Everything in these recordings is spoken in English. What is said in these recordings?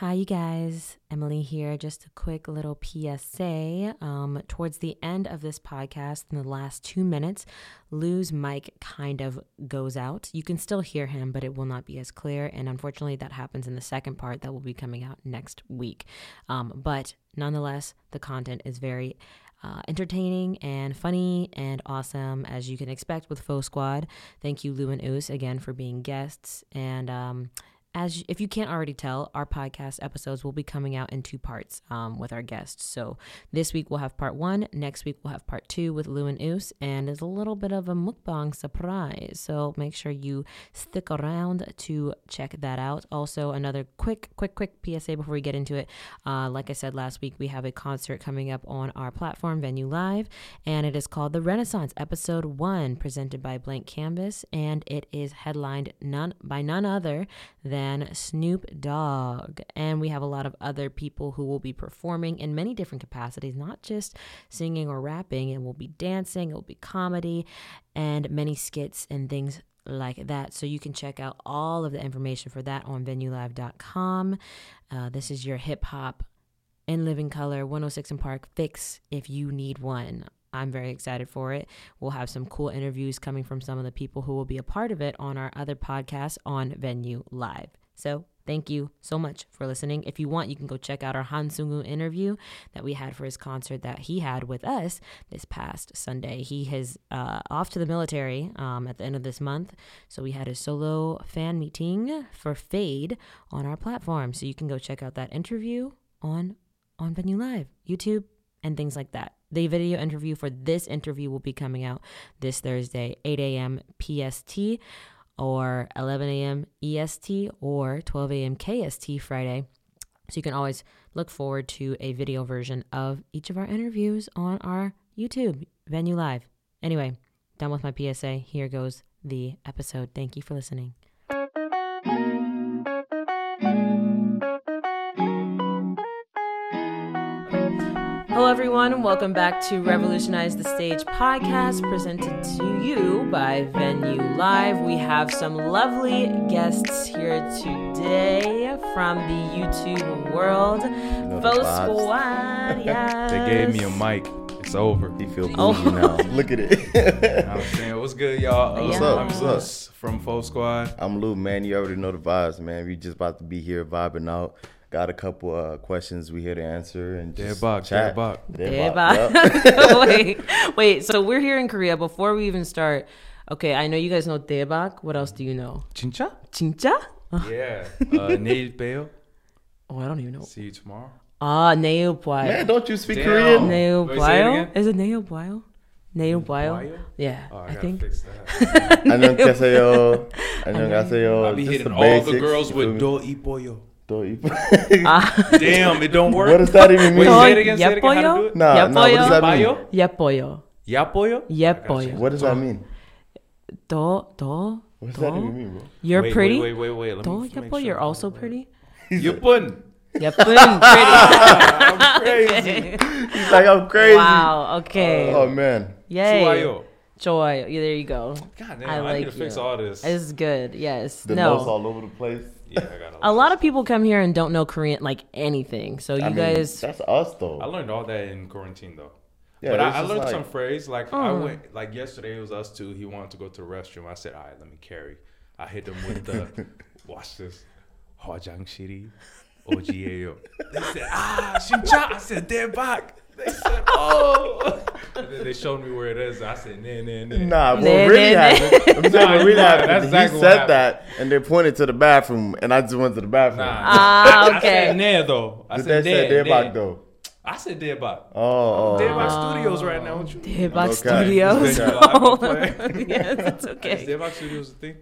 Hi, you guys. Emily here. Just a quick little PSA. Um, towards the end of this podcast, in the last two minutes, Lou's mic kind of goes out. You can still hear him, but it will not be as clear. And unfortunately, that happens in the second part that will be coming out next week. Um, but nonetheless, the content is very uh, entertaining and funny and awesome as you can expect with Faux Squad. Thank you, Lou and Oos, again for being guests. And um, as if you can't already tell, our podcast episodes will be coming out in two parts um, with our guests. So this week we'll have part one. Next week we'll have part two with Lou and Oos, and it's a little bit of a mukbang surprise. So make sure you stick around to check that out. Also, another quick, quick, quick PSA before we get into it. Uh, like I said last week, we have a concert coming up on our platform, Venue Live, and it is called The Renaissance Episode One, presented by Blank Canvas, and it is headlined none by none other than Snoop Dogg. And we have a lot of other people who will be performing in many different capacities, not just singing or rapping. It will be dancing, it will be comedy, and many skits and things like that. So you can check out all of the information for that on venuelive.com. Uh, this is your hip hop in living color 106 and Park fix if you need one. I'm very excited for it. We'll have some cool interviews coming from some of the people who will be a part of it on our other podcast on Venue Live. So, thank you so much for listening. If you want, you can go check out our Han Seungwoo interview that we had for his concert that he had with us this past Sunday. He is uh, off to the military um, at the end of this month. So, we had a solo fan meeting for Fade on our platform. So, you can go check out that interview on on Venue Live, YouTube, and things like that. The video interview for this interview will be coming out this Thursday, 8 a.m. PST or 11 a.m. EST or 12 a.m. KST Friday. So you can always look forward to a video version of each of our interviews on our YouTube, Venue Live. Anyway, done with my PSA. Here goes the episode. Thank you for listening. Hello, everyone. Welcome back to Revolutionize the Stage podcast presented to you by Venue Live. We have some lovely guests here today from the YouTube world. know the Faux. Squad, yes. They gave me a mic. It's over. He feel Oh. now. Look at it. I'm saying, what's good, y'all? Uh, What's up? I'm What's? Luce from Faux Squad. I'm Lou, man. You already know the vibes, man. We just about to be here vibing out Got a couple uh, questions we here to answer and just Dead bug, chat. dead bug. Dead Bye. bug, yup. wait, wait. So we're here in Korea. Before we even start, okay, I know you guys know daebak. What else do you know? Chincha? 진짜? Yeah. Uh, Nate Bale. Oh, I don't even know. See you tomorrow. Ah, neo boy. Man, don't you speak Damn. Korean? Neo Wait, say it boy. again? Is it neo boy? Neo boy. Boyo? Yeah, Oh, I, I gotta think. fix that. 안녕하세요. 안녕하세요. I be Just hitting the all the basics, girls you feel with me? do So ah. Damn, it don't work. What does that even mean? Wait, say it again. Say it again. How to do it? Nah, Yapoyo. nah. What does that mean? Yapoyo. Yapoyo. Yapoyo. What does that mean? Do do. What does that even mean, bro? You're wait, pretty. Wait, wait, wait, wait. Do yapoyo. Sure you're also pretty. Yapun. Yapun. I'm crazy. He's like I'm crazy. Wow. Okay. Oh man. Yay. Joy. There you go. God damn, I, I like need to you. fix all this. It's good. Yes. The no. notes all over the place. A lot of people come here and don't know Korean like anything. So you I mean, guys, that's us though. I learned all that in quarantine though. Yeah, but I, I, learned like, some phrase like oh. I uh-huh. went like yesterday it was us two. He wanted to go to the restroom. I said, "All right, let me carry." I hit him with the watch this, Hwajang Shiri, OGAO. They said, "Ah, Shincha." I said, "They're back." They said, "Oh." and then they showed me where it is. I said, Nah, nah, nah. Nah, what Nah, really nah, nah. happened? I'm saying Nah, what really nah, happened. that's exactly he said happened. that, and they pointed to the bathroom, and I just went to the bathroom. Nah. Ah, I okay. said, nah, though. I Did said, they say nah, they're nah. back though? I said, they're. Oh, oh. They're studios right now. What you mean? Okay. Studios. Okay. I'm yes, it's Is okay. Dayback Studios a thing?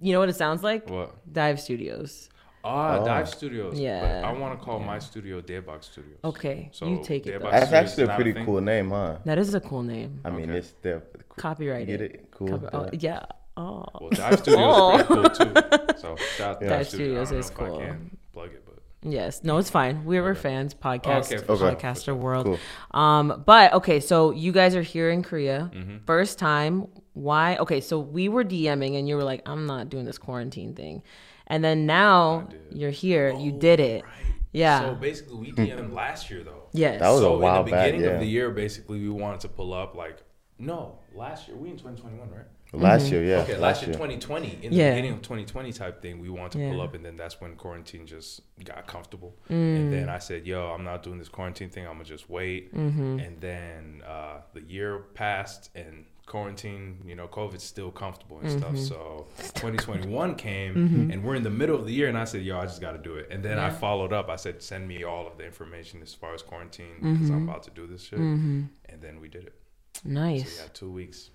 You know what it sounds like? What? Dive Studios. Ah, Oh. Dive Studios. Yeah. But I want to call my studio Daybox Studios. Okay, So, you take it. Though. That's Studios actually a pretty thing? cool name, huh? That is a cool name. I mean, Okay. it's the Copyrighted. Get it? Cool. Cover- oh, yeah. Oh. Well, Dive Studios Oh. is cool too. So shout Yeah. Dive Dive Studios. Studios is cool. I can plug it, but Yes. No, it's fine. We were fans. Podcast, Okay, for sure, for podcaster sure. world. Cool. Um, but okay, so you guys are here in Korea, Mm-hmm. first time. Why? Okay, so we were DMing, and you were like, "I'm not doing this quarantine thing," and then now did. you're here. you did it. Yeah. So basically, we DM'd last year though. yes. That was a so while in the back, beginning yeah. of the year, basically, we wanted to pull up like no last year. We in 2021, right? Last year, yeah. Okay, last year, 2020, in the Yeah. beginning of 2020 type thing, we wanted to pull up, and then that's when quarantine just got comfortable. Mm. And then I said, "Yo, I'm not doing this quarantine thing. I'm gonna just wait." Mm-hmm. And then uh, the year passed, and quarantine, you know, COVID's still comfortable and Mm-hmm. stuff. So 2021 came, mm-hmm. and we're in the middle of the year, and I said, "Yo, I just got to do it." And then I followed up. I said, "Send me all of the information as far as quarantine because I'm mm-hmm. about to do this shit." Mm-hmm. And then we did it. So Nice. yeah, two weeks.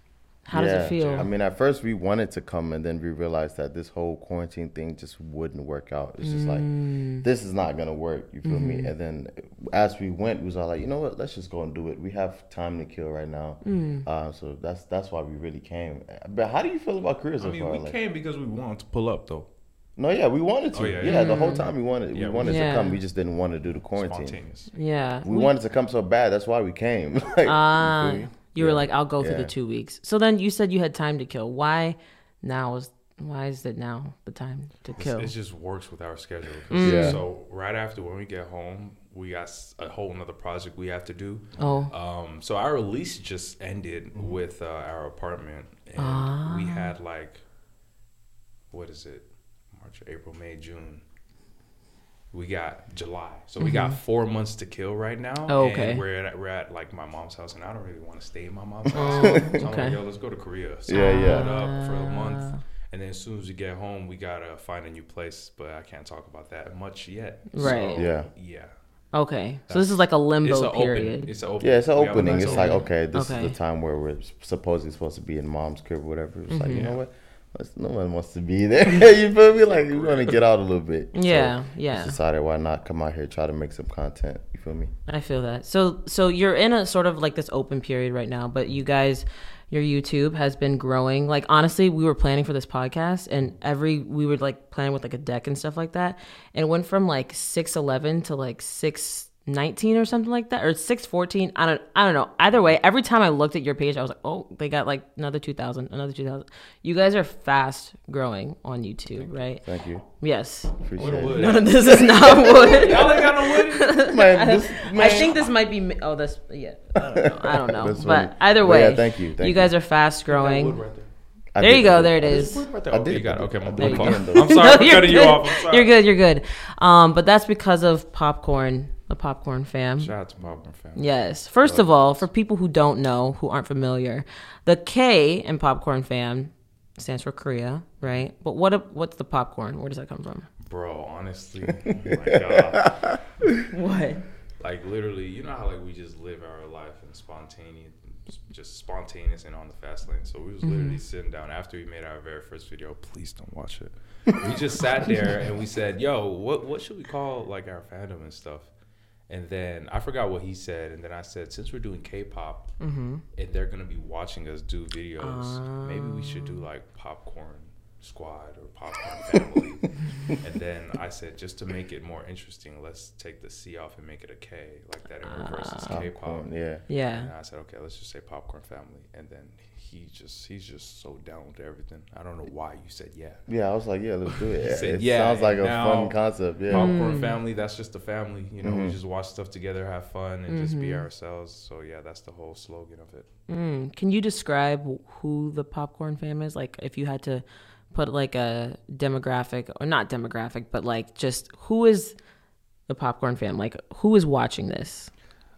How does it feel? I mean, at first we wanted to come, and then we realized that this whole quarantine thing just wouldn't work out. It's just Mm. like this is not gonna work. You feel Mm-hmm. me? And then as we went, we was all like, you know what? Let's just go and do it. We have time to kill right now. Mm. Uh, so that's that's why we really came. But how do you feel about career so I mean, far? we Like- came because we wanted to pull up though. no, yeah, we wanted to. Oh, yeah, yeah, yeah. the whole time we wanted Yeah, we we- wanted Yeah. to come. We just didn't want to do the quarantine. Yeah. We wanted to come so bad. That's why we came. like, Ah, you feel me? you were like, I'll go through Yeah. the two weeks. So then you said you had time to kill. Why now is why is it now the time to It's- kill? It just works with our schedule. 'Cause- Yeah. So right after when we get home, we got a whole another project we have to do. oh, Um, so our lease just ended with uh, our apartment, and Ah. we had like, what is it? March, April, May, June. We got July, so we got four months to kill right now. Mm-hmm. Oh, okay. And we're at we're at like my mom's house, and I don't really want to stay in my mom's house. Oh, so I'm like, yo, let's go to Korea. So Yeah, we yeah. up for a Ah. month, and then as soon as we get home, we gotta find a new place. But I can't talk about that much yet. Right. So, Yeah. Yeah. okay. So this is like a limbo It's an period. open. It's an open. Yeah, it's an we have opening. nice It's like okay, this Okay. is the time where we're supposedly supposed to be in mom's crib, or whatever. It's like you Mm-hmm. know what? No one wants to be there. you feel me? Like we want to get out a little bit. Yeah, we yeah. decided why not come out here try to make some content. You feel me? I feel that. So so you're in a sort of like this open period right now, but you guys your YouTube has been growing. Like honestly, we were planning for this podcast and every we were like planning with like a deck and stuff like that. And it went from like 611 to like 619 or something like that or 614. I don't I don't know. Either way, every time I looked at your page, I was like, "Oh, they got like another 2000, another 2000." You guys are fast growing on YouTube, right? Thank you. Yes. Appreciate it. wood. None of this is not wood. Y'all ain't got no wood. Man, this, I think this might be. Oh, that's yeah. I don't know. I don't know. But funny. either But way, yeah, thank you, thank you you. guys are fast growing. there. I There you go. There it is. Oh, is. there's wood right there. I did you got it. it. Okay, I I'm, I'm, sorry. again, though. I'm sorry for You're cutting you good. off. I'm sorry. You're good. You're good. Um, but that's because of popcorn, the popcorn fam. Shout out to Popcorn Family. Yes. First of all, for people who don't know, who aren't familiar, the K in popcorn fam stands for Korea, right? But what what's the popcorn? Where does that come from? Bro, honestly, oh my God. What? like literally, you know how like we just live our life in spontaneous, just spontaneous and on the fast lane. So we was mm-hmm. literally sitting down after we made our very first video. Please don't watch it. we just sat there and we said, "Yo, what what should we call like our fandom and stuff?" And then I forgot what he said, and then I said, "Since we're doing K-pop, mm-hmm. and they're gonna be watching us do videos, maybe we should do like popcorn." Squad or popcorn family, and then I said just to make it more interesting, let's take the C off and make it a K, like that in reverse is ah. K-pop. Popcorn, yeah. And Yeah. I said, okay, let's just say popcorn family. And then he just he's just so down with everything. I don't know why you said yeah. Yeah, I was like, yeah, let's do it. said, it yeah, sounds like and a now fun concept. Yeah. Popcorn family, that's just the family. You know, Mm-hmm. we just watch stuff together, have fun, and just be ourselves. So yeah, that's the whole slogan of it. Mm. Can you describe who the popcorn fam is? Like, if you had to put like a demographic, or not demographic, but like just who is the popcorn fam? Like, who is watching this?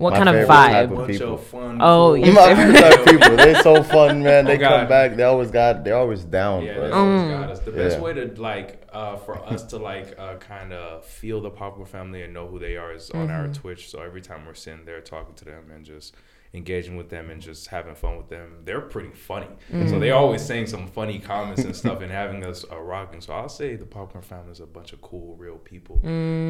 What My kind of favorite type vibe? of Bunch people. of fun. Oh, cool- yeah. My favorite type of people. They're so fun, man. They Oh, come back. They always got. They're always down. Yeah, for they us. always Mm. got us. The best Yeah. way to like uh, for us to like uh, kind of feel the popcorn family and know who they are is on our Mm-hmm. Twitch. So every time we're sitting there talking to them and just engaging with them and just having fun with them, they're pretty funny. Mm-hmm. So they always saying some funny comments and stuff and having us uh, rocking. So I'll say the popcorn family is a bunch of cool, real people. You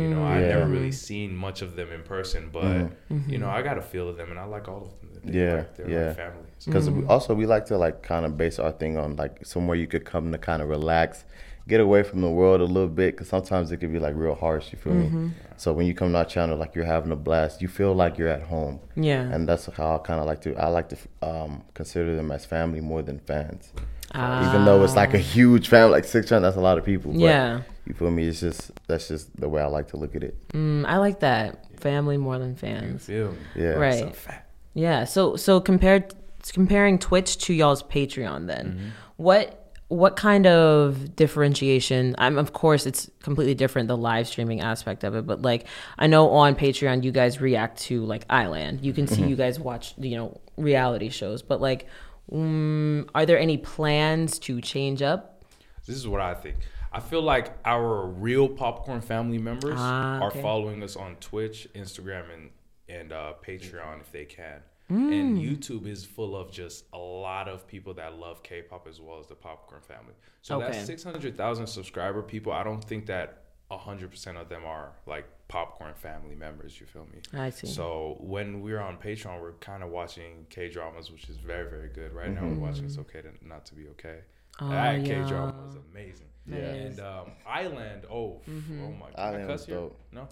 know, I've Yeah. never really seen much of them in person, but Mm-hmm. you know, I got a feel of them and I like all of them. They Yeah, like, they're yeah. like family. So Because also we like to like kind of base our thing on like somewhere you could come to kind of relax, get away from the world a little bit. Because sometimes it could be like real harsh. You feel me? So when you come to our channel, like you're having a blast, you feel like you're at home. Yeah. And that's how I kind of like to. I like to um, consider them as family more than fans. Ah. Even though it's like a huge family, like six hundred, that's a lot of people. But Yeah. You feel me? It's just that's just the way I like to look at it. Mm, I like that. Family more than fans. Yeah. Right. It's a fact. Yeah. So so compared comparing Twitch to y'all's Patreon then, what what kind of differentiation? I'm of course it's completely different the live streaming aspect of it, but like I know on Patreon you guys react to like I-LAND. You can see you guys watch you know reality shows, but like mm, are there any plans to change up? This is what I think. I feel like our real popcorn family members Ah, are following us on Twitch, Instagram, and and uh, Patreon if they can. Mm. And YouTube is full of just a lot of people that love K-pop as well as the popcorn family. So Okay. that's six hundred thousand subscriber people. I don't think that hundred percent of them are like popcorn family members. You feel me? I see. So when we're on Patreon, we're kind of watching K dramas, which is very very good. Right now, we're watching It's Okay to Not to Be Okay. Oh, that yeah. K drama was amazing. Yeah. And um, I-LAND, oh, Mm-hmm. oh my god, I-LAND Can I was cuss here? dope. No,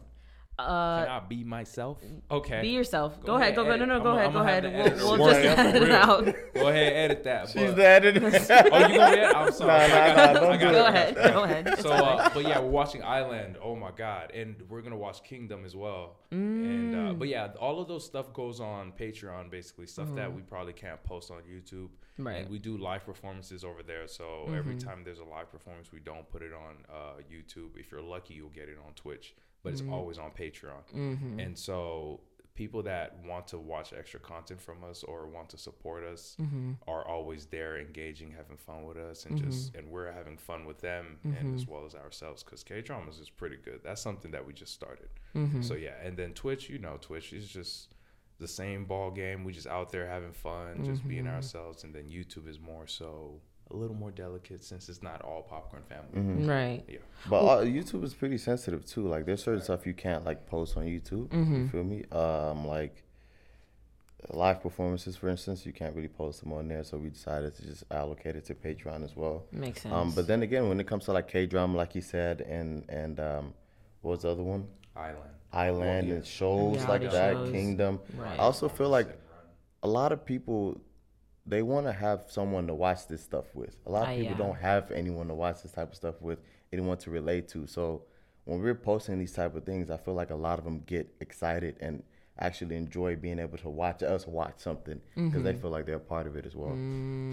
Uh, can I be myself? Okay, be yourself. Go, Go ahead. ahead, Go go. No no. Go I'ma- ahead. Go ahead. We'll, editor we'll just edit it real. out. Go ahead, edit that. She's but- the editor. Oh, you gonna be? I'm sorry. Nah, nah, nah, don't do got Go it. ahead. Go ahead. So, uh, but yeah, we're watching I-LAND. Oh my god, and we're gonna watch Kingdom as well. And uh, Mm. but yeah, all of those stuff goes on Patreon, basically stuff that we probably can't post on YouTube. Mm-hmm. Right. Mm-hmm. And we do live performances over there. So every time there's a live performance, we don't put it on uh, YouTube. If you're lucky, you'll get it on Twitch, but Mm-hmm. it's always on Patreon. And so people that want to watch extra content from us or want to support us Mm-hmm. are always there engaging having fun with us and just and we're having fun with them and as well as ourselves because k-dramas is pretty good that's something that we just started Mm-hmm. so yeah and then twitch you know twitch is just the same ball game we just out there having fun just being Mm-hmm. ourselves and then youtube is more so a little more delicate since it's not all popcorn family Mm-hmm. Right. yeah But uh, YouTube is pretty sensitive too. Like there's certain stuff you can't like post on YouTube. Mm-hmm. You feel me? Um, like live performances, for instance, you can't really post them on there. So we decided to just allocate it to Patreon as well. Makes sense. Um, but then again, when it comes to like K drama, like you said, and and um, what was the other one? I-LAND I-LAND yeah. and shows Reality like that, shows. Kingdom. Right. I also feel like a lot of people they want to have someone to watch this stuff with. A lot of Ah, people yeah. don't have anyone to watch this type of stuff with, anyone to relate to. So when we're posting these type of things, I feel like a lot of them get excited and actually enjoy being able to watch us watch something because they feel like they're a part of it as well.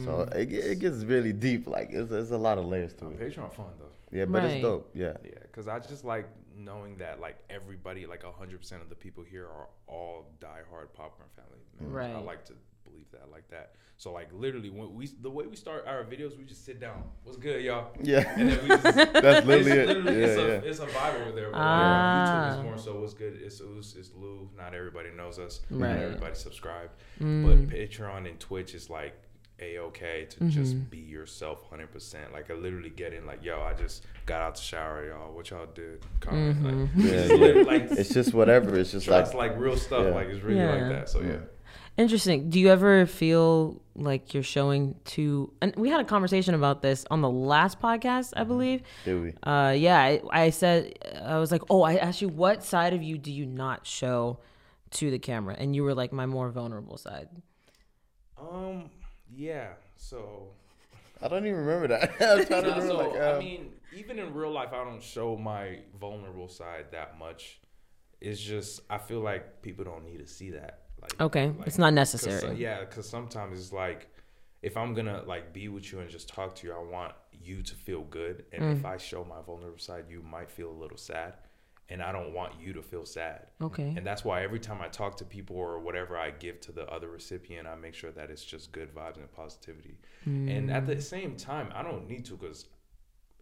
So it, it gets really deep. Like it's, there's a lot of layers to it. patreon fun though Yeah, but Right. it's dope. Yeah. Yeah, because I just like knowing that like everybody, like hundred percent of the people here are all diehard popcorn family members. I like to believe that like that. So like literally, when we the way we start our videos, we just sit down. What's good, y'all? Yeah. And then we just, That's literally it's, it. literally- Yeah, it's, a, it's a vibe over there. But Ah. YouTube is more so what's good. It's Oos, it's Lou. Not everybody knows us. Right. Not everybody subscribed. Mm. But Patreon and Twitch is like a okay to Mm-hmm. just be yourself 100%. Like I literally get in like, yo, I just got out the shower, y'all. What y'all did? Comment. Mm-hmm. Like, Yeah, it's yeah. like It's just whatever. It's just that's like like real stuff. Yeah. Like it's really Yeah. like that. So yeah. Interesting. Do you ever feel like you're showing to? And we had a conversation about this on the last podcast, I believe. do we? Uh, yeah, I, I said I was like, oh, I asked you what side of you do you not show to the camera, and you were like my more vulnerable side. Um. Yeah. So. I don't even remember that. I'm trying to remember. so like, I um, mean, even in real life, I don't show my vulnerable side that much. It's just I feel like people don't need to see that. Like, Okay, like- it's not necessary. uh, yeah, because sometimes it's like if I'm gonna like be with you and just talk to you, I want you to feel good. And Mm. if I show my vulnerable side, you might feel a little sad, and I don't want you to feel sad. Okay. And that's why every time I talk to people or whatever I give to the other recipient, I make sure that it's just good vibes and positivity. And at the same time, I don't need to because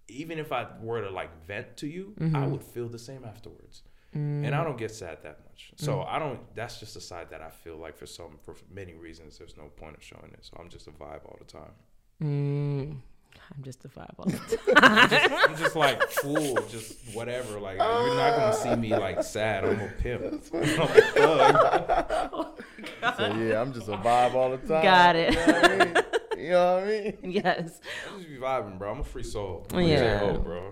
even if I were to like vent to you, I would feel the same afterwards. And I don't get sad that much. So I don't that's just a side that I feel like for some for many reasons there's no point of showing it. So I'm just a vibe all the time. Mm, I'm just a five all the time. I'm just like cool, just whatever. Like you're not gonna see me like sad. I'm a pimp. I'm a thug. so yeah, I'm just a vibe all the time. Got it. You know what I mean? You know what I mean? yes. I just be vibing, bro. I'm a free soul. Yeah. Yeah, J-Hope, bro.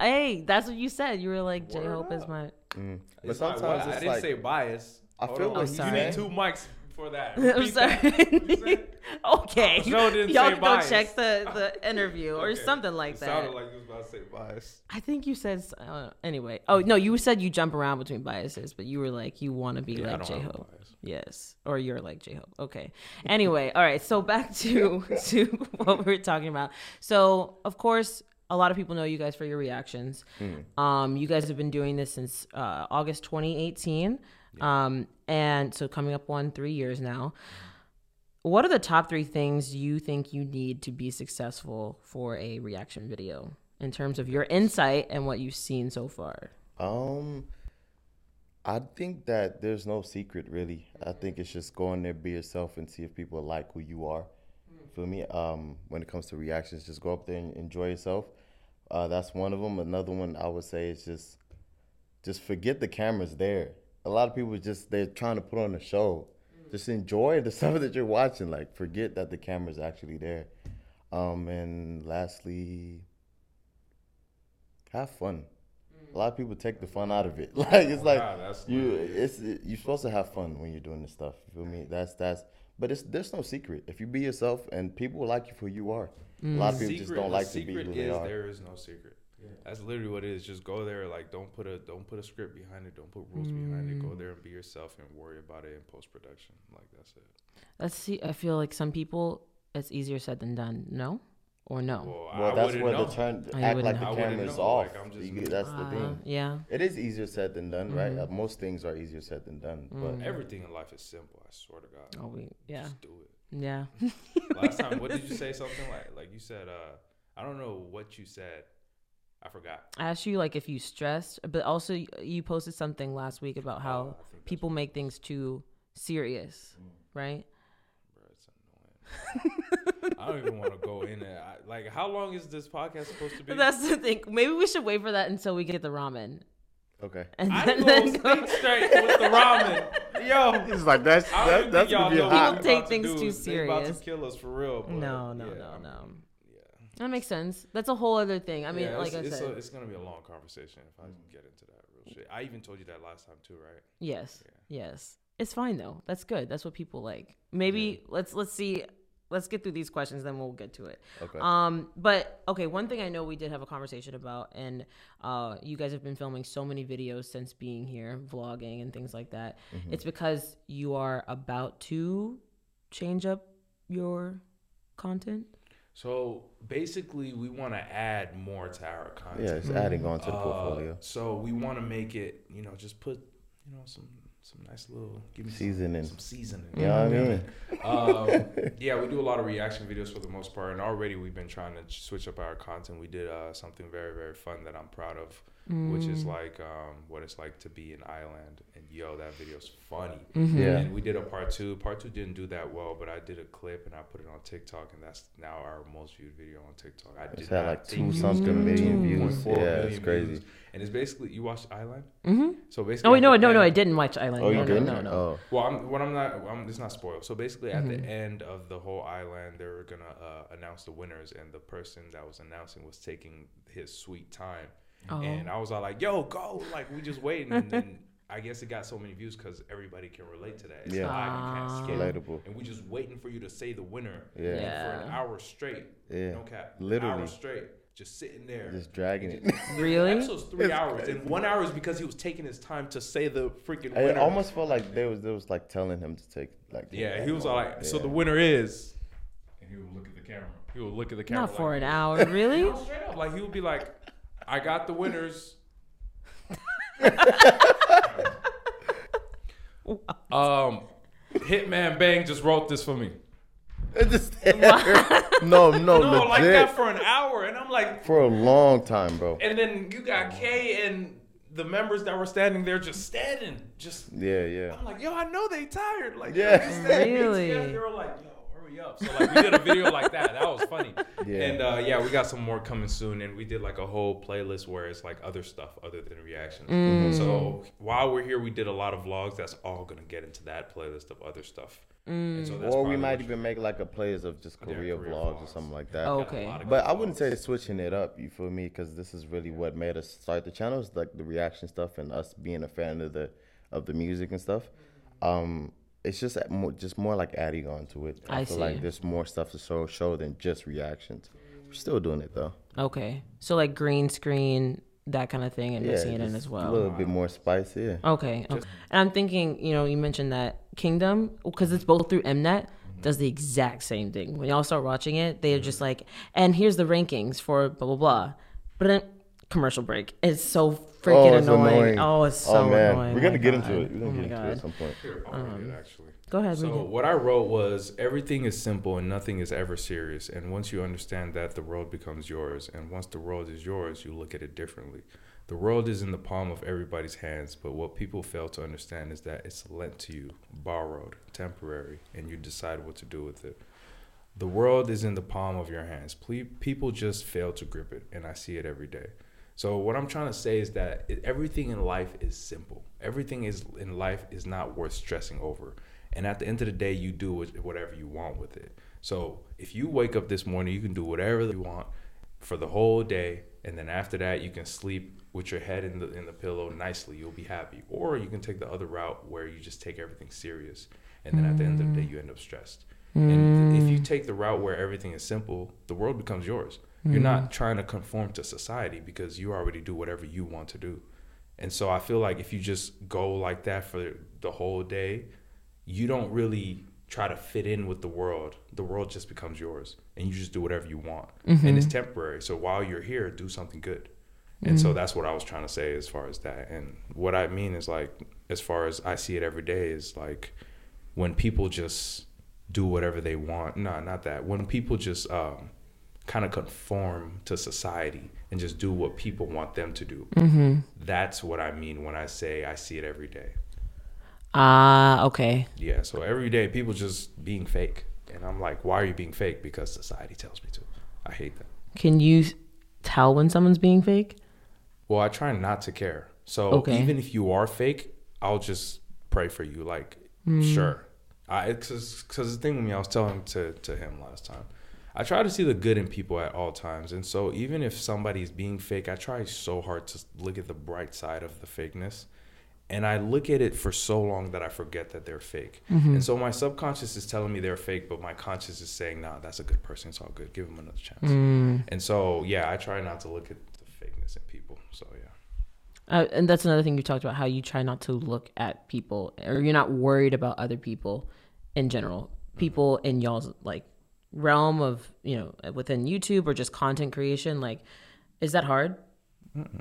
Hey, that's what you said. You were like, J Hope is my. Mm. But It's not- sometimes I didn't like say bias. I feel on. what sorry. You need two mics for that. I'm Repeat that. sorry. okay. Joe didn't Y'all say can go check the, the interview or Okay. something like It that. sounded like you was about to say bias. I think you said uh, anyway. Oh no, you said you jump around between biases, but you were like you want to be Yeah, like J Hope. Yes, or you're like J Hope. Okay. Anyway, all right. So back to to what we were talking about. So of course, a lot of people know you guys for your reactions. Um, you guys have been doing this since uh, August 2018, um, and so coming up on three years now. What are the top three things you think you need to be successful for a reaction video in terms of your insight and what you've seen so far? Um, I think that there's no secret really. I think it's just go in there, be yourself, and see if people like who you are. For me, um, when it comes to reactions, just go up there and enjoy yourself. Uh, that's one of them. Another one I would say is just, just forget the cameras there. A lot of people just they're trying to put on a show. Just enjoy the stuff that you're watching. Like forget that the camera's actually there. Um, and lastly, have fun. A lot of people take the fun out of it. Like it's like Wow, you, it's you're supposed to have fun when you're doing this stuff. You feel me? That's that's. But it's there's no secret. If you be yourself, and people will like you for who you are. A lot of people just Secret- don't like to be secret who is they are. there is no secret. That's literally what it is. Just go there. Like don't put a don't put a script behind it. Don't put rules behind it. Go Mm. there and be yourself and worry about it in post production. Like that's it. Let's see. I feel like some people it's easier said than done. No, or no. Well, Well, that's where know. the turn Oh, you act like know. the I wouldn't camera's off. like, I'm just- You- that's the Uh, thing. yeah. It is easier said than done, right? Uh, most things are easier said than done. But Everything in life is simple. I swear to God. Oh, we yeah Just do it. Yeah. Last time, what did you say? Something like like you said. uh I don't know what you said. I forgot. I asked you like if you stressed, but also you posted something last week about Oh, how I think that's people make things too serious, Mm. right? Bro, it's annoying. I don't even want to go in there. I, like, how long is this podcast supposed to be? That's the thing. Maybe we should wait for that until we get the ramen, okay. and I then, go then go. straight with the ramen. Yo, It's like that's that, that's think y'all gonna be know a what People take about to things do. too They about serious. to kill us for real. But No, no, yeah, no, I'm- no. Yeah. That makes sense. That's a whole other thing. I mean, Yeah, like it's, I it's, said, a, it's gonna be a long conversation if I get into that real shit. I even told you that last time too, right? yes, Yeah. yes, it's fine though. That's good. That's what people like. Maybe let's let's see. Let's get through these questions, then we'll get to it. Okay. Um, but okay, one thing I know we did have a conversation about, and uh, you guys have been filming so many videos since being here, vlogging and things like that. Mm-hmm. It's because you are about to change up your content. So basically, we want to add more to our content. yeah, it's adding on to the Uh, portfolio. So we want to make it, you know, just put, you know, some some nice little give me some- Seasoning. some, seasoning. You know what I mean? um, yeah, we do a lot of reaction videos for the most part, and already we've been trying to switch up our content. We did uh, something very very fun that I'm proud of, which is like um, what it's like to be in Ireland. And yo, that video's funny. Yeah. And we did a part two. Part two didn't do that well, but I did a clip and I put it on TikTok, and that's now our most viewed video on TikTok. I It's did had like two it was something million views. Yeah, million it's crazy. views. And it's basically you watched I-LAND. Mm-hmm. So basically, Oh wait, at no, the no, no, I didn't watch I-LAND. Oh, no, you no, didn't? no, no. Oh, Well, I'm, what I'm not, I'm, it's not spoiled. So basically, at the end of the whole I-LAND, they were gonna uh, announce the winners, and the person that was announcing was taking his sweet time, Oh. and I was all like, "Yo, go!" Like we just waiting, and then I guess it got so many views because everybody can relate to that. It's Yeah. live, you can't Ah. skip. relatable. and we just waiting for you to say the winner. Yeah. And for an hour straight. Yeah. No cap. Literally. Hour straight, just sitting there. Just dragging it. Really? The episode's three It's hours, crazy. and one hour is because he was taking his time to say the freaking I winner. almost felt like they was they was like telling him to take like. Yeah, he was all moment. like, "So the winner is," and he would look at the camera. He would look at the camera. Not for an hour, really? Straight up. Like he would be like, "I got the winners." um, Hitman Bang just wrote this for me. It just no, no, No, like that for an hour, and I'm like, for a long time, bro. and then you got Kay and the members that were standing there just standing, just. Yeah, yeah. I'm like, yo, I know they tired. Like, Yeah. yo, just standing Really? together. They were like, yo, hurry up. So like, we did a video like that. That was funny. Yeah. And uh, yeah, we got some more coming soon, and we did like a whole playlist where it's like other stuff other than reactions. Mm. So while we're here, we did a lot of vlogs. That's all gonna get into that playlist of other stuff. And so Or we might even make like a playlist of just Yeah, Korea, Korea vlogs or something like that. Oh, okay. But I wouldn't vlogs. say switching it up. You feel me? Because this is really what made us start the channel. Is like the reaction stuff and us being a fan of the of the music and stuff. Um, it's just more, just more like adding on to it. I feel see. like there's more stuff to show show than just reactions. We're still doing it though. Okay. So like green screen, that kind of thing, and mixing it in just as A well. little bit more spicy. Yeah. Okay. okay. And I'm thinking, you know, you mentioned that Kingdom, because it's both through Mnet, does the exact same thing. When y'all start watching it, they're just mm-hmm. like, and here's the rankings for blah, blah, blah. But then commercial break. It's so oh, freaking oh, it's annoying. annoying. Oh, it's so oh, man. annoying. We're Oh gonna my get into it. We're gonna Oh get my into it God. at some point. Here, I'll um, read it actually. Go ahead. So what I wrote was everything is simple and nothing is ever serious. And once you understand that, the world becomes yours. And once the world is yours, you look at it differently. The world is in the palm of everybody's hands, but what people fail to understand is that it's lent to you, borrowed, temporary, and you decide what to do with it. The world is in the palm of your hands. People just fail to grip it, and I see it every day. So what I'm trying to say is that everything in life is simple. Everything is in life is not worth stressing over. And at the end of the day, you do whatever you want with it. So if you wake up this morning, you can do whatever you want for the whole day, and then after that, you can sleep with your head in the in the pillow nicely. You'll be happy. Or you can take the other route where you just take everything serious, and then at the end of the day, you end up stressed. And mm. if you take the route where everything is simple, the world becomes yours. You're not mm-hmm. trying to conform to society because you already do whatever you want to do. And so I feel like if you just go like that for the whole day, you don't really try to fit in with the world. The world just becomes yours and you just do whatever you want. And it's mm-hmm. temporary. So while you're here, do something good. And so mm-hmm. that's what I was trying to say as far as that. And what I mean is like as far as I see it every day is like when people just do whatever they want. No, not that. When people just um, kind of conform to society and just do what people want them to do. That's what I mean when I say I see it every day. Ah, okay. Yeah, so every day people just being fake. And I'm like, why are you being fake? Because society tells me to. I hate that. Can you tell when someone's being fake? Well, I try not to care. So Okay. even if you are fake, I'll just pray for you. Like, sure. I because the thing with me, I was telling to to him last time. I try to see the good in people at all times, and so even if somebody's being fake, I try so hard to look at the bright side of the fakeness, and I look at it for so long that I forget that they're fake. Mm-hmm. And so my subconscious is telling me they're fake, but my conscious is saying, "Nah, that's a good person. It's all good. Give them another chance." Mm. And so yeah, I try not to look at the fakeness in people. So yeah. Uh, and that's another thing you talked about how you try not to look at people or you're not worried about other people in general mm-hmm. people in y'all's like realm of you know within youtube or just content creation like is that hard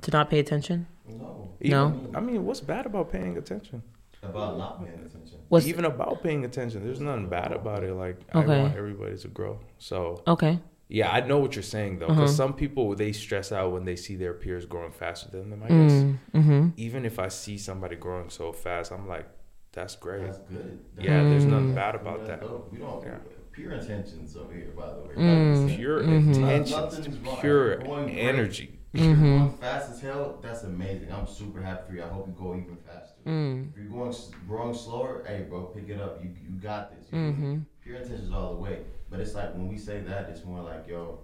to not pay attention No. No? I mean, what's bad about paying attention? About not paying attention. what's Even about paying attention, there's nothing bad about it. Like Okay. I want everybody to grow. So okay yeah, I know what you're saying though, because some people they stress out when they see their peers growing faster than them. I guess mm-hmm. even if I see somebody growing so fast, I'm like, that's great. That's good. Yeah, there's nothing Mm. bad about that. We don't. Yeah. Pure intentions over here, by the way. Mm. Pure Mm-hmm. intentions, Nothing's wrong. pure Going great. energy. If you're Mm-hmm. going fast as hell, that's amazing. I'm super happy for you. I hope you go even faster. Mm. If you're going s- growing slower, hey, bro, pick it up. You you got this. You Mm-hmm. Pure intentions all the way. But it's like when we say that, it's more like, yo.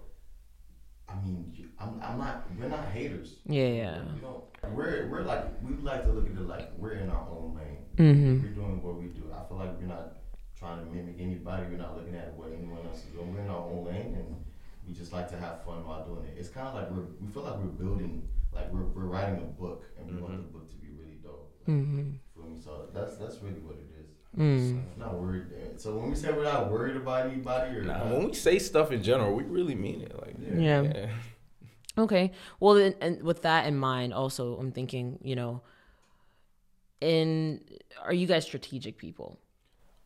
I mean, I'm, I'm not. We're not haters. yeah yeah We don't. We're we're like we like to look at it like we're in our own lane. mm-hmm. We're doing what we do. I feel like we're not trying to mimic anybody. We're not looking at what anyone else is doing. We're in our own lane, and we just like to have fun while doing it. It's kind of like we're we feel like we're building, like we're we're writing a book, and we want the book to be really dope. Like, Mm-hmm. feel me? So that's that's really what it is. Mm. I'm not worried. So when we say we're not worried about anybody, or Nah, not, when we say stuff in general, we really mean it. Like Yeah. yeah. Okay. Well, then, and with that in mind, also, I'm thinking, you know, in are you guys strategic people?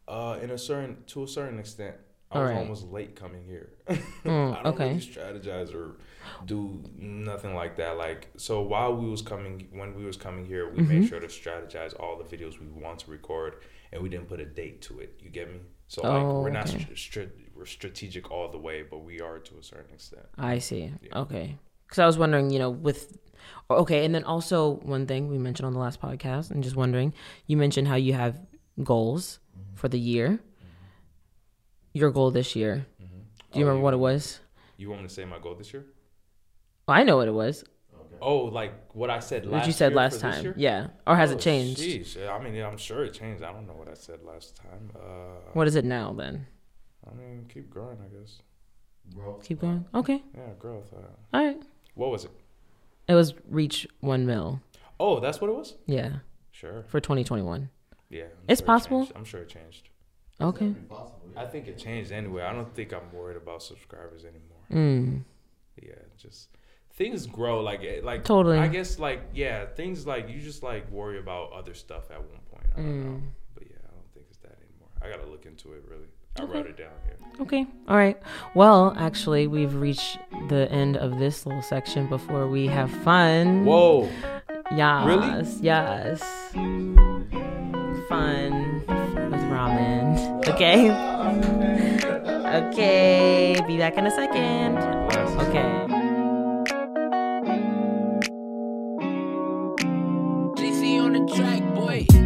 Uh, in a certain to a certain extent, I All was right. almost late coming here. Mm, I don't okay. really strategize or do nothing like that. Like so, while we was coming, when we was coming here, we Mm-hmm. made sure to strategize all the videos we want to record, and we didn't put a date to it. You get me? So like, Oh, we're not okay. str- str- we're strategic all the way, but we are to a certain extent. I see. Yeah. Okay. Because I was wondering, you know, with okay, and then also one thing we mentioned on the last podcast, and just wondering, you mentioned how you have goals for the year. Your goal this year. Do you Oh, remember you- what it was? You want me to say my goal this year? Well, I know what it was. okay. Oh, like what I said last. What you said year last time. Yeah. Or has Oh, it changed? Sheesh. I mean, I'm sure it changed. I don't know what I said last time. Uh, What is it now then? I mean, keep growing, I guess. Keep going. Okay. Yeah, growth. Uh, All right. what was it? It was reach one mil. Oh, that's what it was. Yeah, Sure. for 2021. Yeah. I'm It's sure possible. changed. I'm sure it changed. Okay. I think it changed anyway. I don't think I'm worried about subscribers anymore. Mm. Yeah, just things grow like like Totally. I guess like yeah, things like you just like worry about other stuff at one point. I don't know, Mm. but yeah, I don't think it's that anymore. I gotta look into it really. I Okay. wrote it down here. Okay. All right. Well, actually, we've reached the end of this little section before we have fun. Whoa, Yes. Really? Yes fun with ramen. Okay? Okay, be back in a second. Okay. Track, boy.